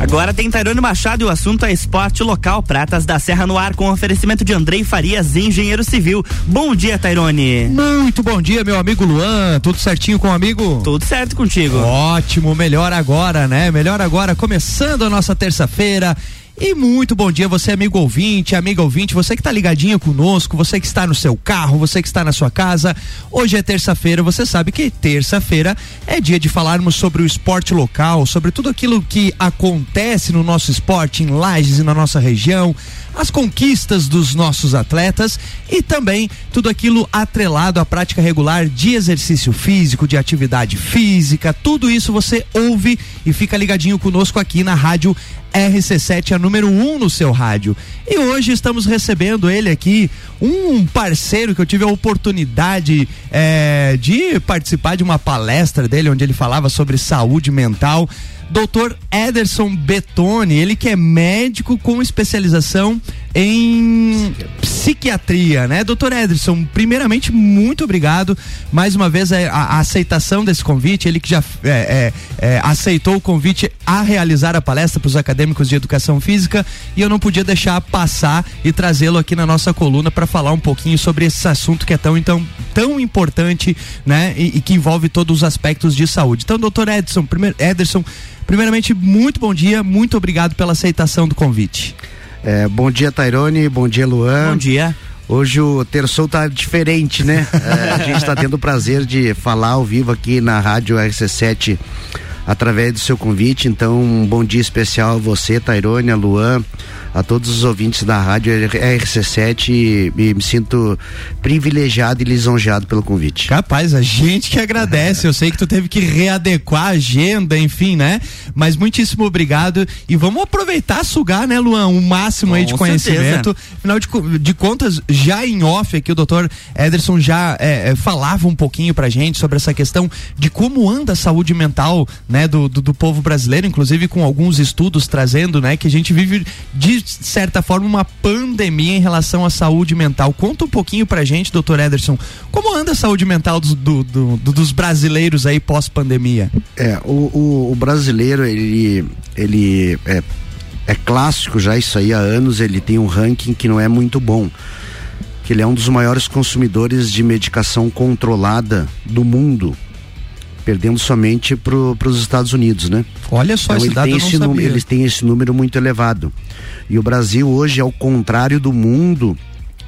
Agora tem Tairone Machado e o assunto é esporte local. Pratas da Serra no ar com oferecimento de Andrei Farias, engenheiro civil. Bom dia, Tairone. Muito bom dia, meu amigo Luan. Tudo certinho com o amigo? Tudo certo contigo. Ótimo, melhor agora, né? Melhor agora, começando a nossa terça-feira. E muito bom dia, você amigo ouvinte, amiga ouvinte, você que está ligadinho conosco, você que está no seu carro, você que está na sua casa. Hoje é terça-feira, você sabe que terça-feira é dia de falarmos sobre o esporte local, sobre tudo aquilo que acontece no nosso esporte, em Lages e na nossa região, as conquistas dos nossos atletas e também tudo aquilo atrelado à prática regular de exercício físico, de atividade física, tudo isso você ouve e fica ligadinho conosco aqui na Rádio RC7, a número 1 um no seu rádio. E hoje estamos recebendo ele aqui, um parceiro que eu tive a oportunidade é, de participar de uma palestra dele, onde ele falava sobre saúde mental. Doutor Ederson Betoni, ele que é médico com especialização em psiquiatria, né? Doutor Ederson, primeiramente, muito obrigado mais uma vez a, a aceitação desse convite, ele que já é, é, é, aceitou o convite a realizar a palestra para os acadêmicos de educação física e eu não podia deixar passar e trazê-lo aqui na nossa coluna para falar um pouquinho sobre esse assunto que é tão, então, tão importante, né? E, e que envolve todos os aspectos de saúde. Então, doutor Edson, primeiro, Ederson, Primeiramente, muito bom dia, muito obrigado pela aceitação do convite. É, bom dia, Tairone, bom dia, Luan. Bom dia. Hoje o terçou tá diferente, né? É, a gente está tendo o prazer de falar ao vivo aqui na Rádio RC7 através do seu convite. Então, um bom dia especial a você, Tairone, a Luan, a todos os ouvintes da rádio RC7 e, e, me sinto privilegiado e lisonjeado pelo convite. Capaz, a gente que agradece. Eu sei que tu teve que readequar a agenda, enfim, né? Mas muitíssimo obrigado e vamos aproveitar, sugar, né, Luan, o máximo Com aí de conhecimento. Certeza. Afinal de, de, contas, já em off aqui o doutor Ederson já é, é, falava um pouquinho pra gente sobre essa questão de como anda a saúde mental, né, do, do, do povo brasileiro, inclusive com alguns estudos trazendo, né, que a gente vive de certa forma, uma pandemia em relação à saúde mental. Conta um pouquinho pra gente, doutor Ederson, como anda a saúde mental do, do, do, dos brasileiros aí pós-pandemia? É, o, o, o, brasileiro, ele, ele é, é clássico já isso aí há anos, ele tem um ranking que não é muito bom que ele é um dos maiores consumidores de medicação controlada do mundo perdendo somente para os Estados Unidos, né? Olha só, então, ele tem, esse número, eles têm esse número muito elevado. E o Brasil hoje, ao contrário do mundo,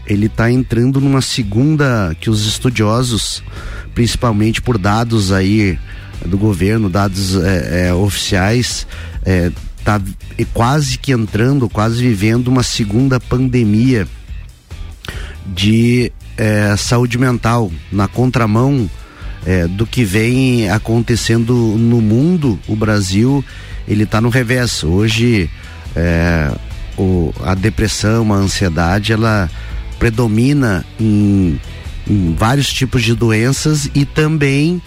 ele está entrando numa segunda que os estudiosos, principalmente por dados aí do governo, dados é, é, oficiais, é, tá quase que entrando, quase vivendo uma segunda pandemia de é, saúde mental na contramão é, do que vem acontecendo no mundo, o Brasil ele está no revés. Hoje é, o, a depressão, a ansiedade, ela predomina em, em vários tipos de doenças e também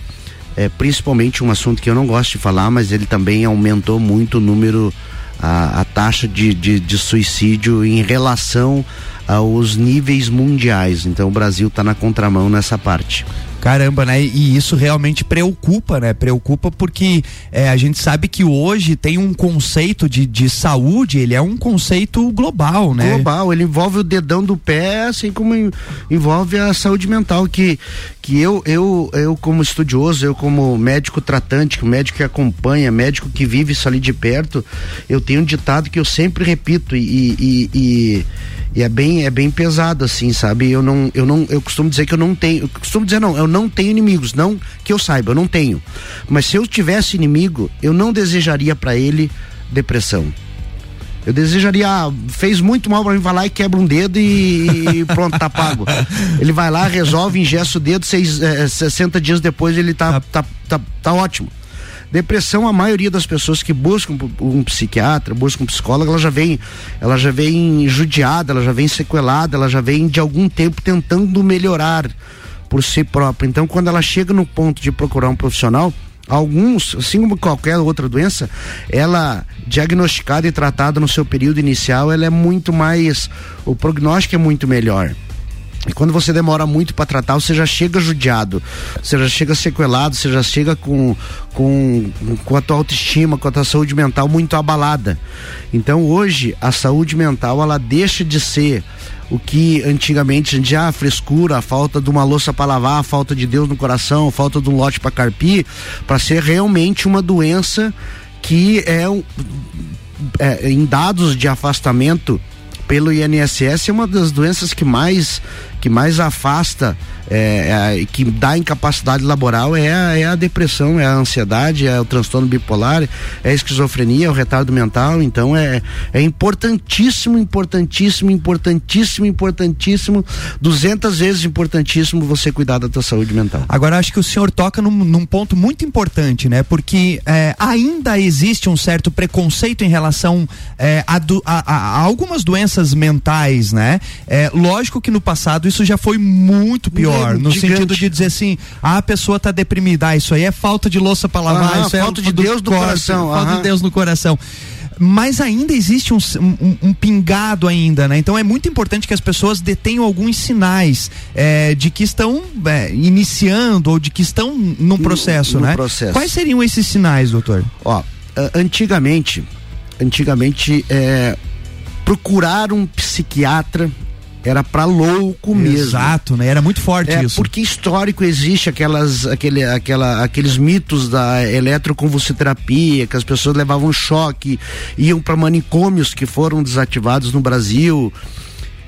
é, principalmente um assunto que eu não gosto de falar, mas ele também aumentou muito o número, a, a taxa de, de, de, suicídio em relação aos níveis mundiais. Então o Brasil está na contramão nessa parte. Caramba, né? E isso realmente preocupa, né? Preocupa porque é, a gente sabe que hoje tem um conceito de, de saúde, ele é um conceito global, né? Global, ele envolve o dedão do pé, assim como envolve a saúde mental, que, que eu, eu, eu como estudioso, eu como médico tratante, médico que acompanha, médico que vive isso ali de perto, eu tenho um ditado que eu sempre repito e, e, e e é bem, é bem pesado, assim, sabe? Eu não, eu não, eu costumo dizer que eu não tenho, eu costumo dizer não, eu não tenho inimigos, não que eu saiba, eu não tenho. Mas se eu tivesse inimigo, eu não desejaria para ele depressão. Eu desejaria, ah, fez muito mal para mim, vai lá e quebra um dedo e, e pronto, tá pago. Ele vai lá, resolve, ingesta o dedo, seis, é, 60 dias depois ele tá, tá, tá, tá ótimo. Depressão, a maioria das pessoas que buscam um psiquiatra, buscam um psicólogo, ela já vem, ela já vem judiada, ela já vem sequelada, ela já vem de algum tempo tentando melhorar por si própria. Então, quando ela chega no ponto de procurar um profissional, alguns, assim como qualquer outra doença, ela diagnosticada e tratada no seu período inicial, ela é muito mais, o prognóstico é muito melhor. E quando você demora muito para tratar, você já chega judiado, você já chega sequelado, você já chega com, com, com a tua autoestima, com a tua saúde mental muito abalada. Então hoje a saúde mental ela deixa de ser o que antigamente a já ah, frescura, a falta de uma louça para lavar, a falta de Deus no coração, a falta de um lote para carpir, para ser realmente uma doença que é, é em dados de afastamento pelo INSS é uma das doenças que mais que mais afasta é, é, que dá incapacidade laboral é a, é a depressão, é a ansiedade, é o transtorno bipolar, é a esquizofrenia, é o retardo mental. Então é, é importantíssimo, importantíssimo, importantíssimo, importantíssimo, duzentas vezes importantíssimo você cuidar da tua saúde mental. Agora acho que o senhor toca num, num ponto muito importante, né? Porque é, ainda existe um certo preconceito em relação a, a, a, algumas doenças mentais, né? É, lógico que no passado isso já foi muito pior pior, no gigante. sentido de dizer assim, ah, a pessoa está deprimida, ah, isso aí é falta de louça para lavar, isso é falta de Deus no coração, falta de Deus no coração mas ainda existe um, um, um, pingado ainda, né? Então é muito importante que as pessoas detenham alguns sinais é, de que estão é, iniciando ou de que estão num processo, no, no né? Processo. Quais seriam esses sinais, doutor? Ó, antigamente, antigamente é, procurar um psiquiatra era para louco mesmo. Exato, né? Era muito forte é, isso. Porque histórico existe aquelas, aquele, aquela, aqueles mitos da eletroconvulsoterapia, que as pessoas levavam choque, iam para manicômios que foram desativados no Brasil.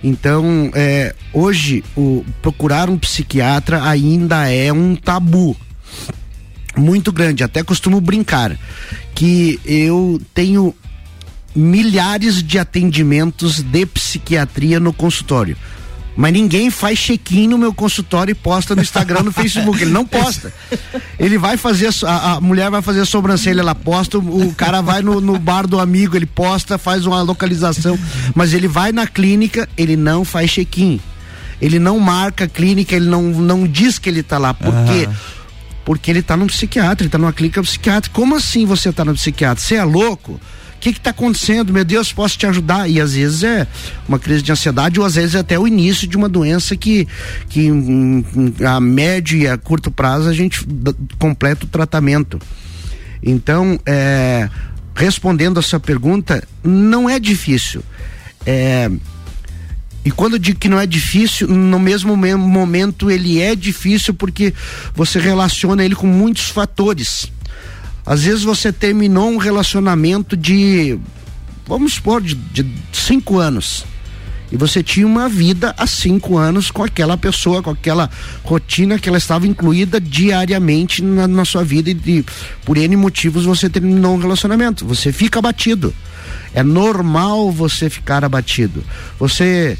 Então, é, hoje, o, procurar um psiquiatra ainda é um tabu muito grande. Até costumo brincar que eu tenho milhares de atendimentos de psiquiatria no consultório. Mas ninguém faz check-in no meu consultório e posta no Instagram, no Facebook. Ele não posta. Ele vai fazer, a, a mulher vai fazer a sobrancelha, ela posta, o, o cara vai no, no, bar do amigo, ele posta, faz uma localização. Mas ele vai na clínica, ele não faz check-in. Ele não marca a clínica, ele não, não diz que ele está lá. Por quê? Porque ele está num psiquiatra, ele está numa clínica psiquiátrica. Como assim você está no psiquiatra? Você é louco? Que está acontecendo? Meu Deus, posso te ajudar? E às vezes é uma crise de ansiedade ou às vezes é até o início de uma doença que, que a médio e a curto prazo a gente completa o tratamento. Então, é, respondendo a sua pergunta, não é difícil. É, e quando eu digo que não é difícil, no mesmo momento ele é difícil porque você relaciona ele com muitos fatores. Às vezes você terminou um relacionamento de, vamos supor, de, de cinco anos. E você tinha uma vida há cinco anos com aquela pessoa, com aquela rotina que ela estava incluída diariamente na, na sua vida e, e por N motivos você terminou um relacionamento. Você fica abatido. É normal você ficar abatido. Você,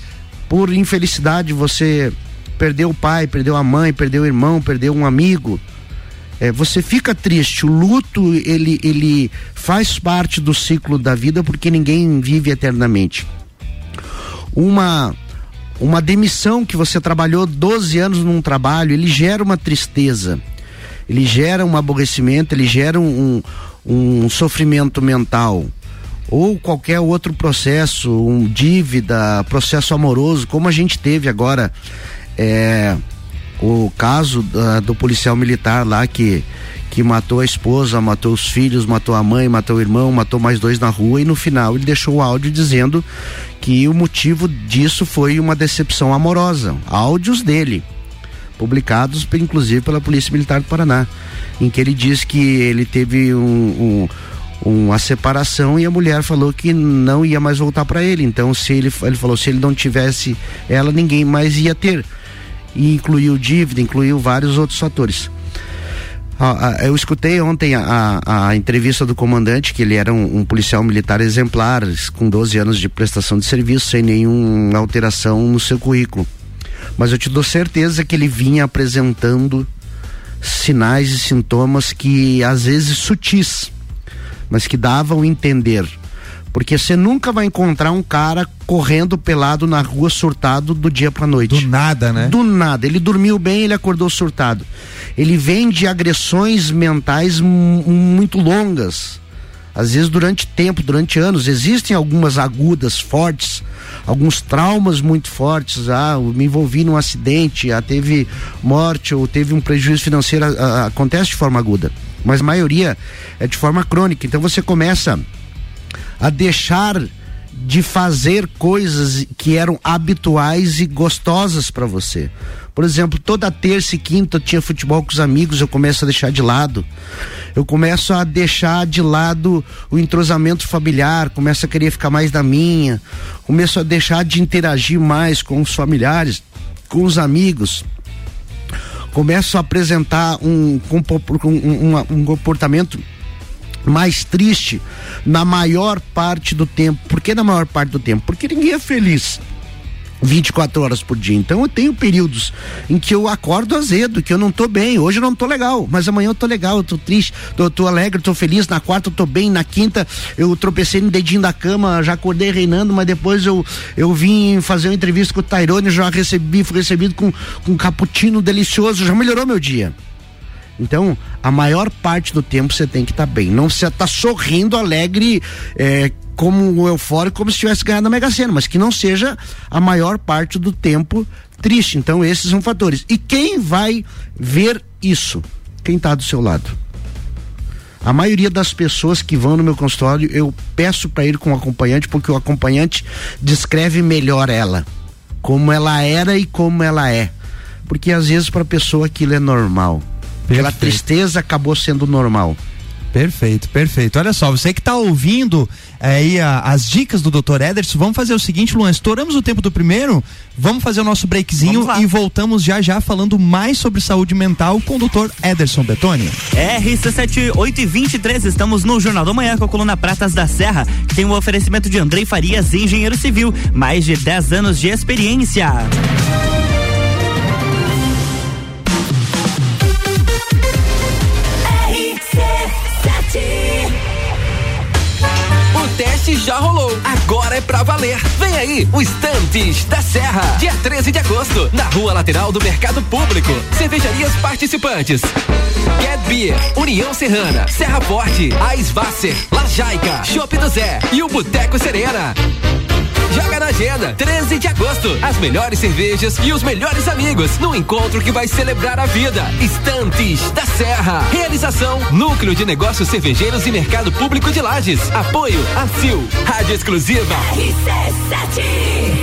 por infelicidade, você perdeu o pai, perdeu a mãe, perdeu o irmão, perdeu um amigo é, você fica triste. O luto ele, ele faz parte do ciclo da vida porque ninguém vive eternamente. Uma uma demissão que você trabalhou 12 anos num trabalho, ele gera uma tristeza, ele gera um aborrecimento, ele gera um, um, sofrimento mental ou qualquer outro processo, um dívida, processo amoroso, como a gente teve agora. É, o caso do policial militar lá que que matou a esposa, matou os filhos, matou a mãe, matou o irmão, matou mais dois na rua e no final ele deixou o áudio dizendo que o motivo disso foi uma decepção amorosa. Áudios dele, publicados inclusive pela Polícia Militar do Paraná, em que ele diz que ele teve um, um, uma separação e a mulher falou que não ia mais voltar para ele. Então, se ele, ele falou se ele não tivesse ela, ninguém mais ia ter e incluiu dívida, incluiu vários outros fatores. Eu escutei ontem a, a, a, entrevista do comandante, que ele era um, um, policial militar exemplar, com 12 anos de prestação de serviço, sem nenhuma alteração no seu currículo. Mas eu te dou certeza que ele vinha apresentando sinais e sintomas que, às vezes, sutis, mas que davam entender porque você nunca vai encontrar um cara correndo pelado na rua surtado do dia pra noite. Do nada, né? Do nada. Ele dormiu bem, ele acordou surtado. Ele vem de agressões mentais muito longas. Às vezes durante tempo, durante anos. Existem algumas agudas, fortes, alguns traumas muito fortes, ah, me envolvi num acidente, ah, teve morte ou teve um prejuízo financeiro, ah, ah, acontece de forma aguda, mas a maioria é de forma crônica. Então você começa a deixar de fazer coisas que eram habituais e gostosas para você. Por exemplo, toda terça e quinta eu tinha futebol com os amigos, eu começo a deixar de lado. Eu começo a deixar de lado o entrosamento familiar, começo a querer ficar mais na minha, começo a deixar de interagir mais com os familiares, com os amigos. Começo a apresentar um, um, um, um comportamento mais triste na maior parte do tempo. Por que na maior parte do tempo? Porque ninguém é feliz. 24 horas por dia. Então eu tenho períodos em que eu acordo azedo, que eu não tô bem. Hoje eu não tô legal, mas amanhã eu tô legal, eu tô triste, tô, tô alegre, tô feliz. Na quarta eu tô bem, na quinta eu tropecei no dedinho da cama, já acordei reinando, mas depois eu, eu vim fazer uma entrevista com o Tairone, já recebi, fui recebido com, com um cappuccino delicioso, já melhorou meu dia. Então, a maior parte do tempo você tem que estar tá bem. Não você tá sorrindo, alegre, é, como eufórico, como se tivesse ganhado na Mega Sena, mas que não seja a maior parte do tempo triste. Então, esses são fatores. E quem vai ver isso? Quem está do seu lado? A maioria das pessoas que vão no meu consultório, eu peço para ir com o acompanhante, porque o acompanhante descreve melhor ela, como ela era e como ela é. Porque às vezes para a pessoa aquilo é normal. Perfeito. Aquela tristeza acabou sendo normal. Perfeito, perfeito. Olha só, você que está ouvindo é, aí a, as dicas do Dr. Ederson, vamos fazer o seguinte, Luan, estouramos o tempo do primeiro, vamos fazer o nosso breakzinho e voltamos já já falando mais sobre saúde mental com o Dr. Ederson Betoni. RC7 8 e 23, estamos no Jornal da Manhã com a coluna Pratas da Serra, que tem o um oferecimento de Andrei Farias, engenheiro civil, mais de 10 anos de experiência. Teste já rolou. Agora é pra valer. Vem aí, o Estantes da Serra. Dia 13 de agosto, na rua lateral do Mercado Público. Cervejarias participantes. Get Beer, União Serrana, Serra Forte, Aisvasser, Lajaica, Chopp do Zé e o Boteco Serena. Joga na agenda, 13 de agosto. As melhores cervejas e os melhores amigos no encontro que vai celebrar a vida. Estantes da Serra. Realização: Núcleo de Negócios Cervejeiros e Mercado Público de Lages. Apoio: ACIL. Rádio Exclusiva. RC7.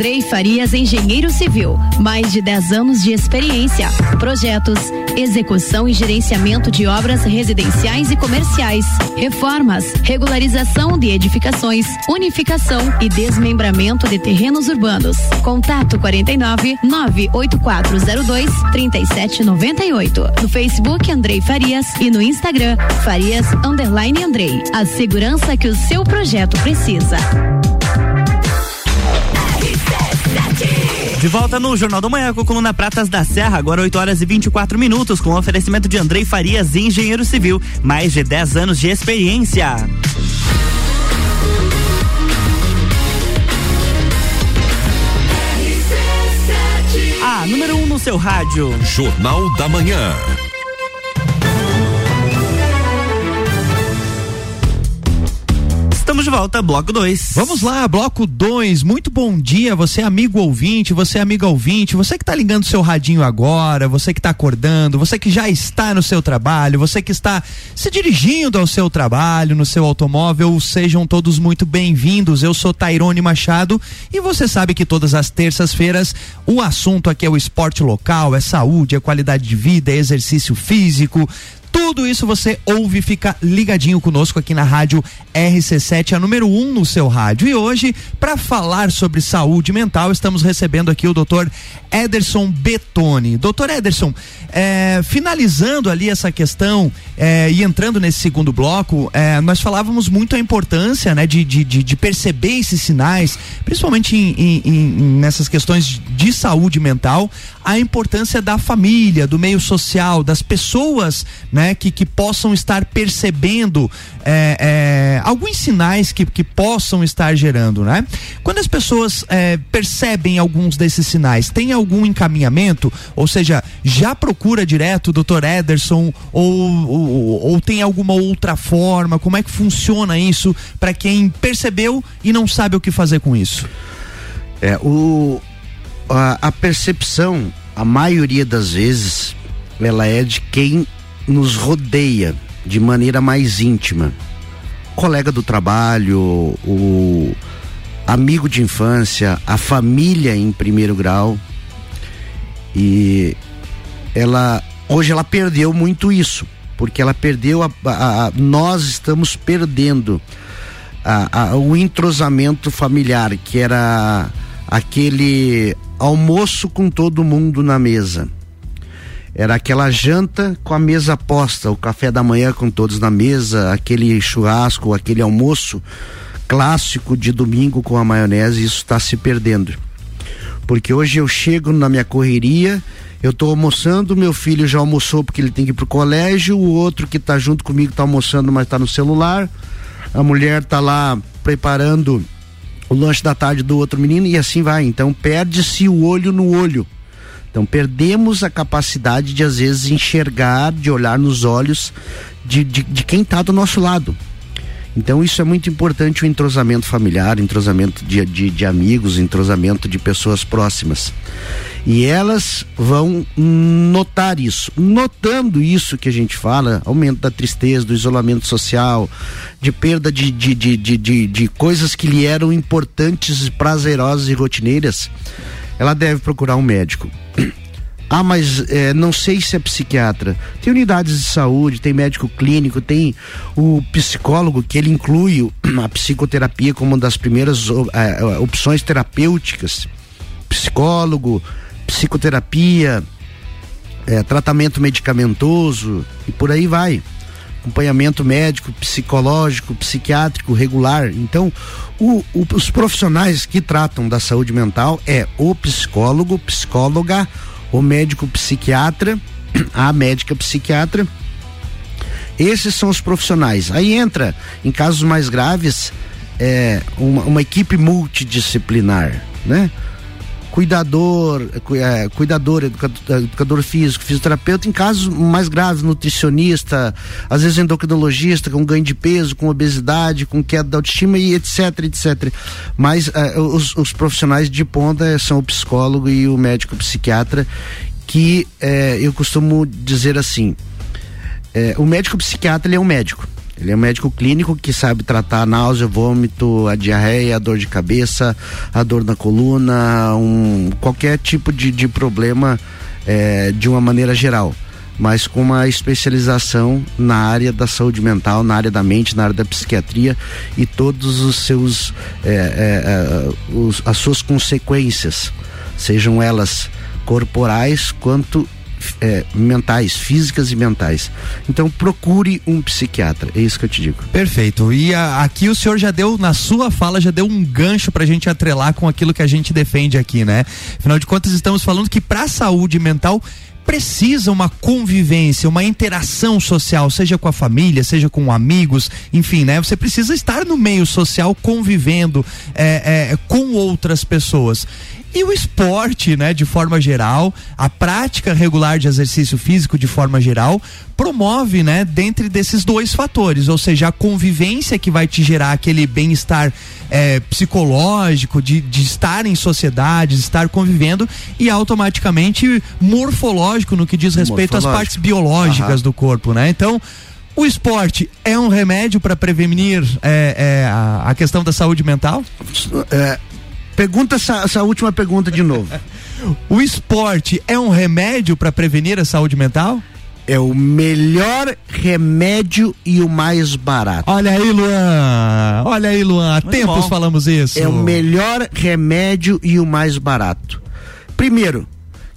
Andrei Farias, engenheiro civil, mais de 10 anos de experiência. Projetos, execução e gerenciamento de obras residenciais e comerciais, reformas, regularização de edificações, unificação e desmembramento de terrenos urbanos. Contato 49 98402 3798. No Facebook Andrei Farias e no Instagram Farias Underline Andrei. A segurança que o seu projeto precisa. De volta no Jornal da Manhã com a coluna Pratas da Serra, agora 8 horas e 24 minutos, com oferecimento de Andrei Farias, engenheiro civil, mais de 10 anos de experiência. A número 1 um no seu rádio. Jornal da Manhã. Estamos de volta, bloco 2. Vamos lá, bloco 2. Muito bom dia, você amigo ouvinte, você amiga ouvinte, você que está ligando seu radinho agora, você que está acordando, você que já está no seu trabalho, você que está se dirigindo ao seu trabalho, no seu automóvel, sejam todos muito bem-vindos. Eu sou Tairone Machado e você sabe que todas as terças-feiras o assunto aqui é o esporte local, é saúde, é qualidade de vida, é exercício físico, tudo isso você ouve fica ligadinho conosco aqui na rádio RC7, a número 1 um no seu rádio. E hoje, para falar sobre saúde mental, estamos recebendo aqui o doutor Ederson Betoni. Doutor Ederson, é, finalizando ali essa questão é, e entrando nesse segundo bloco, é, nós falávamos muito a importância né, de, de, de perceber esses sinais, principalmente em, em, em, nessas questões de saúde mental, a importância da família, do meio social, das pessoas né, né, que, que possam estar percebendo é, é, alguns sinais que, que possam estar gerando, né? Quando as pessoas é, percebem alguns desses sinais, tem algum encaminhamento? Ou seja, já procura direto o doutor Ederson ou, ou, ou tem alguma outra forma? Como é que funciona isso para quem percebeu e não sabe o que fazer com isso? É, o, a, a percepção, a maioria das vezes, ela é de quem nos rodeia de maneira mais íntima. colega do trabalho, o amigo de infância, a família em primeiro grau. E ela hoje ela perdeu muito isso, porque ela perdeu a, a, a nós estamos perdendo a, o entrosamento familiar, que era aquele almoço com todo mundo na mesa era aquela janta com a mesa posta, o café da manhã com todos na mesa, aquele churrasco, aquele almoço clássico de domingo com a maionese, isso está se perdendo. Porque hoje eu chego na minha correria, eu estou almoçando, meu filho já almoçou porque ele tem que ir pro colégio, o outro que está junto comigo está almoçando, mas está no celular. A mulher está lá preparando o lanche da tarde do outro menino e assim vai. Então perde-se o olho no olho. Então perdemos a capacidade de às vezes enxergar, de olhar nos olhos de, de, de quem está do nosso lado. Então isso é muito importante o entrosamento familiar, entrosamento de, de, de, amigos, entrosamento de pessoas próximas. E elas vão notar isso. Notando isso que a gente fala, aumento da tristeza, do isolamento social, de perda de, de, de, de, de, de coisas que lhe eram importantes, prazerosas e rotineiras, ela deve procurar um médico. Ah, mas é, não sei se é psiquiatra. Tem unidades de saúde, tem médico clínico, tem o psicólogo, que ele inclui a psicoterapia como uma das primeiras é, opções terapêuticas. Psicólogo, psicoterapia, é, tratamento medicamentoso e por aí vai acompanhamento médico, psicológico, psiquiátrico regular. Então, o, o, os profissionais que tratam da saúde mental é o psicólogo, psicóloga, o médico psiquiatra, a médica psiquiatra. Esses são os profissionais. Aí entra, em casos mais graves, é, uma, uma equipe multidisciplinar, né? Cuidador, é, cuidador, educador, educador, físico, fisioterapeuta, em casos mais graves, nutricionista, às vezes endocrinologista, com ganho de peso, com obesidade, com queda da autoestima e etc, etc. Mas é, os, os, profissionais de ponta são o psicólogo e o médico psiquiatra, que é, eu costumo dizer assim, é, o médico psiquiatra ele é um médico ele é um médico clínico que sabe tratar a náusea, vômito, a diarreia, a dor de cabeça, a dor na coluna, um, qualquer tipo de, de problema é, de uma maneira geral mas com uma especialização na área da saúde mental, na área da mente, na área da psiquiatria e todos os seus é, é, é os, as suas consequências, sejam elas corporais quanto é, mentais, físicas e mentais. Então procure um psiquiatra, é isso que eu te digo. Perfeito. E a, aqui o senhor já deu, na sua fala, já deu um gancho pra gente atrelar com aquilo que a gente defende aqui, né? Afinal de contas, estamos falando que pra saúde mental precisa uma convivência, uma interação social, seja com a família, seja com amigos, enfim, né? Você precisa estar no meio social convivendo é, é, com outras pessoas. E o esporte, né, de forma geral, a prática regular de exercício físico de forma geral, promove, né, dentre desses dois fatores, ou seja, a convivência que vai te gerar aquele bem-estar é, psicológico, de, de estar em sociedade, de estar convivendo, e automaticamente morfológico no que diz respeito às partes biológicas do corpo, né? Então, o esporte é um remédio para prevenir é, é, a, a, questão da saúde mental? É, Pergunta essa, essa última pergunta de novo. o esporte é um remédio para prevenir a saúde mental? é o melhor remédio e o mais barato. Olha aí, Luan. Olha aí, Luan. Há Muito tempos bom. falamos isso. É o melhor remédio e o mais barato. Primeiro,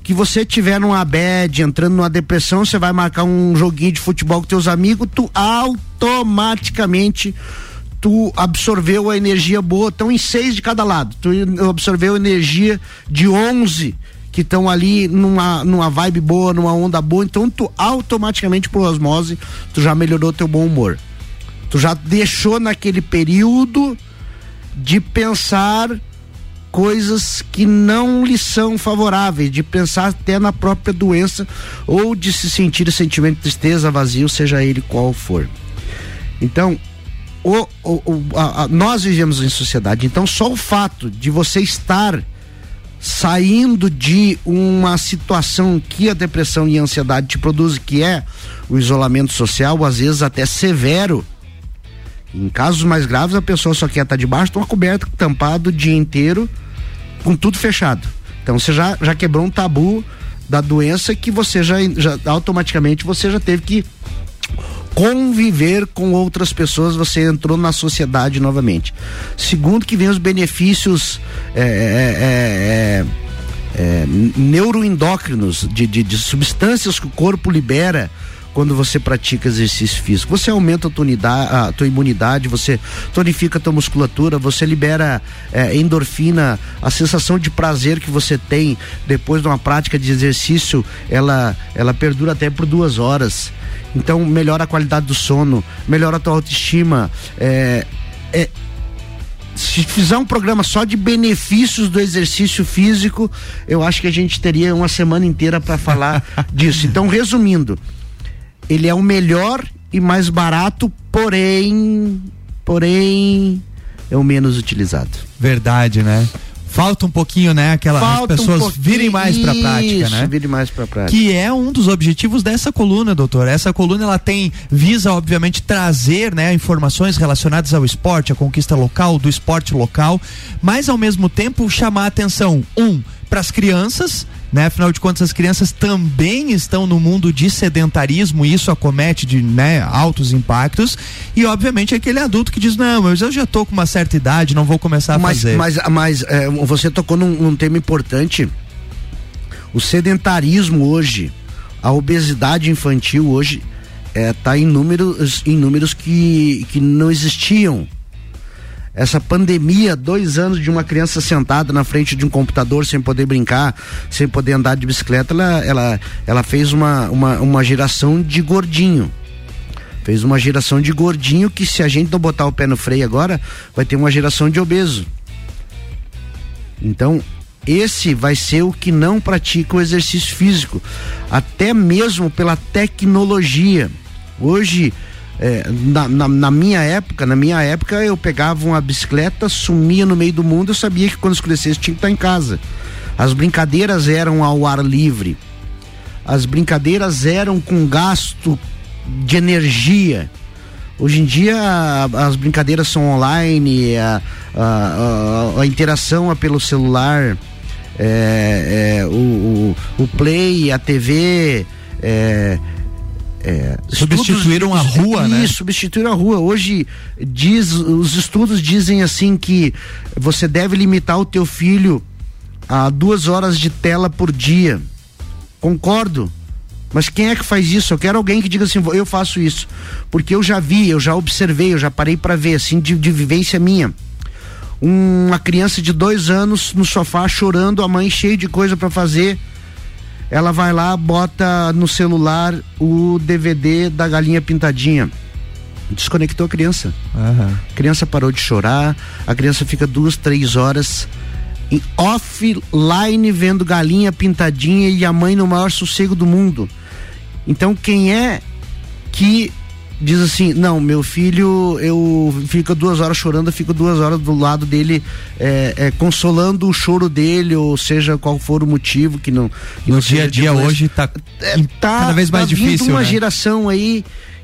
que você tiver numa bad, entrando numa depressão, você vai marcar um joguinho de futebol com teus amigos, tu automaticamente tu absorveu a energia boa, estão em seis de cada lado. Tu absorveu energia de 11 que estão ali numa, numa vibe boa, numa onda boa, então tu automaticamente por osmose, tu já melhorou teu bom humor. Tu já deixou naquele período de pensar coisas que não lhe são favoráveis, de pensar até na própria doença ou de se sentir sentimento de tristeza, vazio, seja ele qual for. Então, o, o, a, a, nós vivemos em sociedade, então só o fato de você estar saindo de uma situação que a depressão e a ansiedade te produzem, que é o isolamento social, às vezes até severo, em casos mais graves, a pessoa só quer estar debaixo de uma coberta tampada o dia inteiro, com tudo fechado. Então você já, já quebrou um tabu da doença que você já, já automaticamente você já teve que conviver com outras pessoas, você entrou na sociedade novamente. Segundo que vem os benefícios é, é, é, é neuroendócrinos de, de, de substâncias que o corpo libera quando você pratica exercício físico. Você aumenta a tua, unidade, a tua imunidade, você tonifica a tua musculatura, você libera é, endorfina, a sensação de prazer que você tem depois de uma prática de exercício, ela, ela perdura até por duas horas. Então melhora a qualidade do sono, melhora a tua autoestima. É, é, se fizer um programa só de benefícios do exercício físico, eu acho que a gente teria uma semana inteira para falar disso. Então, resumindo, ele é o melhor e mais barato, porém, porém é o menos utilizado. Verdade, né? Falta um pouquinho, né? Aquelas pessoas um virem mais para prática, né? Virem mais para prática. Que é um dos objetivos dessa coluna, doutor. Essa coluna ela tem visa obviamente trazer, né, informações relacionadas ao esporte, a conquista local, do esporte local, mas ao mesmo tempo chamar a atenção um para as crianças, né? Afinal de contas, as crianças também estão no mundo de sedentarismo e isso acomete de né, altos impactos. E, obviamente, aquele adulto que diz: Não, mas eu já tô com uma certa idade, não vou começar a mas, fazer. Mas, mas é, você tocou num, num tema importante. O sedentarismo hoje, a obesidade infantil hoje, está é, tá em números, em números que, que não existiam essa pandemia, dois anos de uma criança sentada na frente de um computador sem poder brincar, sem poder andar de bicicleta, ela, ela, ela fez uma, uma, uma geração de gordinho. Fez uma geração de gordinho que se a gente não botar o pé no freio agora, vai ter uma geração de obeso. Então, esse vai ser o que não pratica o exercício físico, até mesmo pela tecnologia. Hoje, é, na, na, na, minha época, na minha época, eu pegava uma bicicleta, sumia no meio do mundo, eu sabia que quando escurecesse tinha que estar em casa. As brincadeiras eram ao ar livre. As brincadeiras eram com gasto de energia. Hoje em dia as brincadeiras são online, a, a, a, a interação é pelo celular, é, é, o, o, o, play, a TV, é, é, substituíram estudos, a rua, né? Isso, substituíram a rua. Hoje diz, os estudos dizem assim que você deve limitar o teu filho a duas horas de tela por dia. Concordo. Mas quem é que faz isso? Eu quero alguém que diga assim, eu faço isso. Porque eu já vi, eu já observei, eu já parei para ver, assim, de, de vivência minha. Uma criança de dois anos no sofá chorando, a mãe cheia de coisa para fazer ela vai lá, bota no celular o DVD da galinha pintadinha. Desconectou a criança. Uhum. A criança parou de chorar, a criança fica duas, três horas em offline vendo galinha pintadinha e a mãe no maior sossego do mundo. Então quem é que diz assim, não, meu filho, eu fico duas horas chorando, eu fico duas horas do lado dele, é, é, consolando o choro dele, ou seja, qual for o motivo que não. Que no não dia a dia hoje tá, é, tá, cada vez mais tá difícil. uma né? geração aí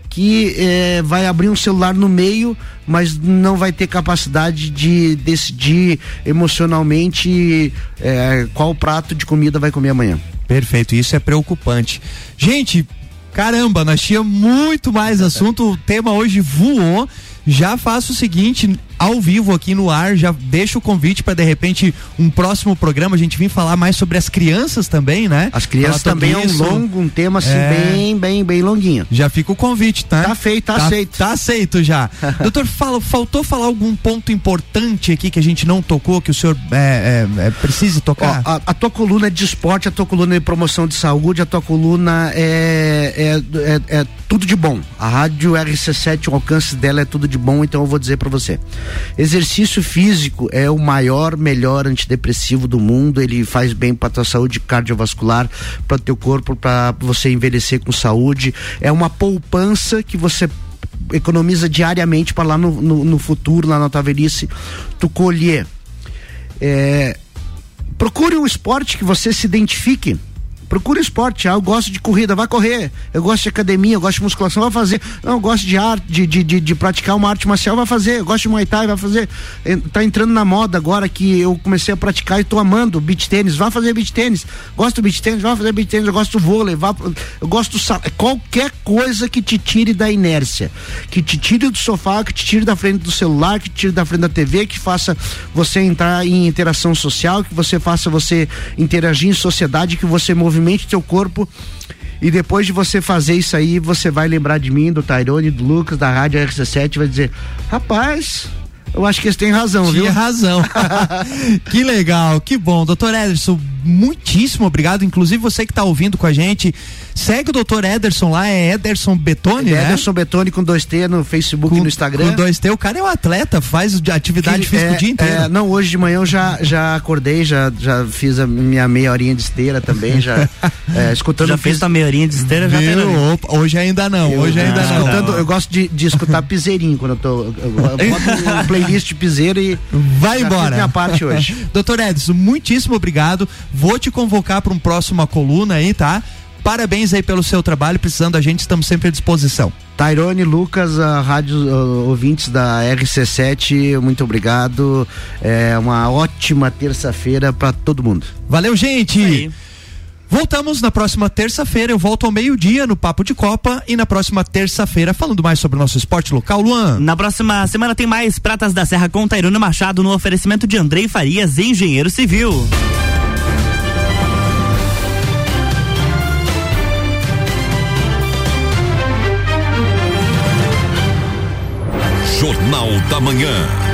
que é, vai abrir um celular no meio, mas não vai ter capacidade de decidir emocionalmente é, qual prato de comida vai comer amanhã. Perfeito, isso é preocupante. Gente, Caramba, nós tínhamos muito mais assunto. O tema hoje voou. Já faço o seguinte: ao vivo aqui no ar. Já deixa o convite para de repente um próximo programa a gente vir falar mais sobre as crianças também, né? As crianças também é um longo, um tema assim é... bem, bem, bem longuinho. Já fica o convite, tá? Tá feito, tá, tá aceito. Tá aceito já. Doutor, fala, faltou falar algum ponto importante aqui que a gente não tocou, que o senhor é, é, é precise tocar? Ó, a, a, tua coluna é de esporte, a tua coluna é de promoção de saúde, a tua coluna é, é, é, é tudo de bom. A rádio RC7, o alcance dela é tudo de bom, então eu vou dizer para você. Exercício físico é o maior, melhor antidepressivo do mundo. Ele faz bem para tua saúde cardiovascular, para teu corpo, para você envelhecer com saúde. É uma poupança que você economiza diariamente para lá no, no, no, futuro, lá na tua velhice, tu colher. É, procure um esporte que você se identifique procura esporte. Ah, eu gosto de corrida, vai correr. Eu gosto de academia, eu gosto de musculação, vai fazer. Não, eu gosto de arte, de, de, de, de, praticar uma arte marcial, vai fazer. Eu gosto de Muay Thai, vai fazer. Tá entrando na moda agora que eu comecei a praticar e tô amando beach tênis, vai fazer beach tênis. Gosto do beach tênis, vai fazer beach tênis. Eu gosto do vôlei, vai, eu gosto do sal... qualquer coisa que te tire da inércia, que te tire do sofá, que te tire da frente do celular, que te tire da frente da TV, que faça você entrar em interação social, que você faça você interagir em sociedade, que você movimente movimente teu corpo. E depois de você fazer isso aí, você vai lembrar de mim, do Tairone, do Lucas, da Rádio RC7, vai dizer: rapaz, eu acho que eles têm razão, Tinha viu? Tinha razão. que legal, que bom. Doutor Ederson, muitíssimo obrigado. Inclusive você que está ouvindo com a gente, segue o doutor Ederson lá, é Ederson Betone, é né? Ederson Betone com dois T no Facebook com, e no Instagram. Com dois T, o cara é um atleta, faz atividade que, física é, o dia inteiro. É, não, hoje de manhã eu já, já acordei, já, já fiz a minha meia horinha de esteira também, já é, escutando. Já fez a meia horinha de esteira? Já Viu? Opa, hoje ainda não, eu, hoje ainda não. Escutando, eu gosto de, de escutar piseirinho quando eu tô, eu, eu boto um playlist de piseiro e vai embora. minha parte hoje. doutor Edson, muitíssimo obrigado, vou te convocar para um próxima coluna aí, tá? Parabéns aí pelo seu trabalho, precisando da gente, estamos sempre à disposição. Tairone, Lucas, a rádio uh, ouvintes da RC7, muito obrigado. É uma ótima terça-feira para todo mundo. Valeu, gente. Voltamos na próxima terça-feira. Eu volto ao meio-dia no Papo de Copa e na próxima terça-feira falando mais sobre o nosso esporte local, Luan. Na próxima semana tem mais Pratas da Serra com Tairone Machado no oferecimento de Andrei Farias, engenheiro civil. Jornal da Manhã.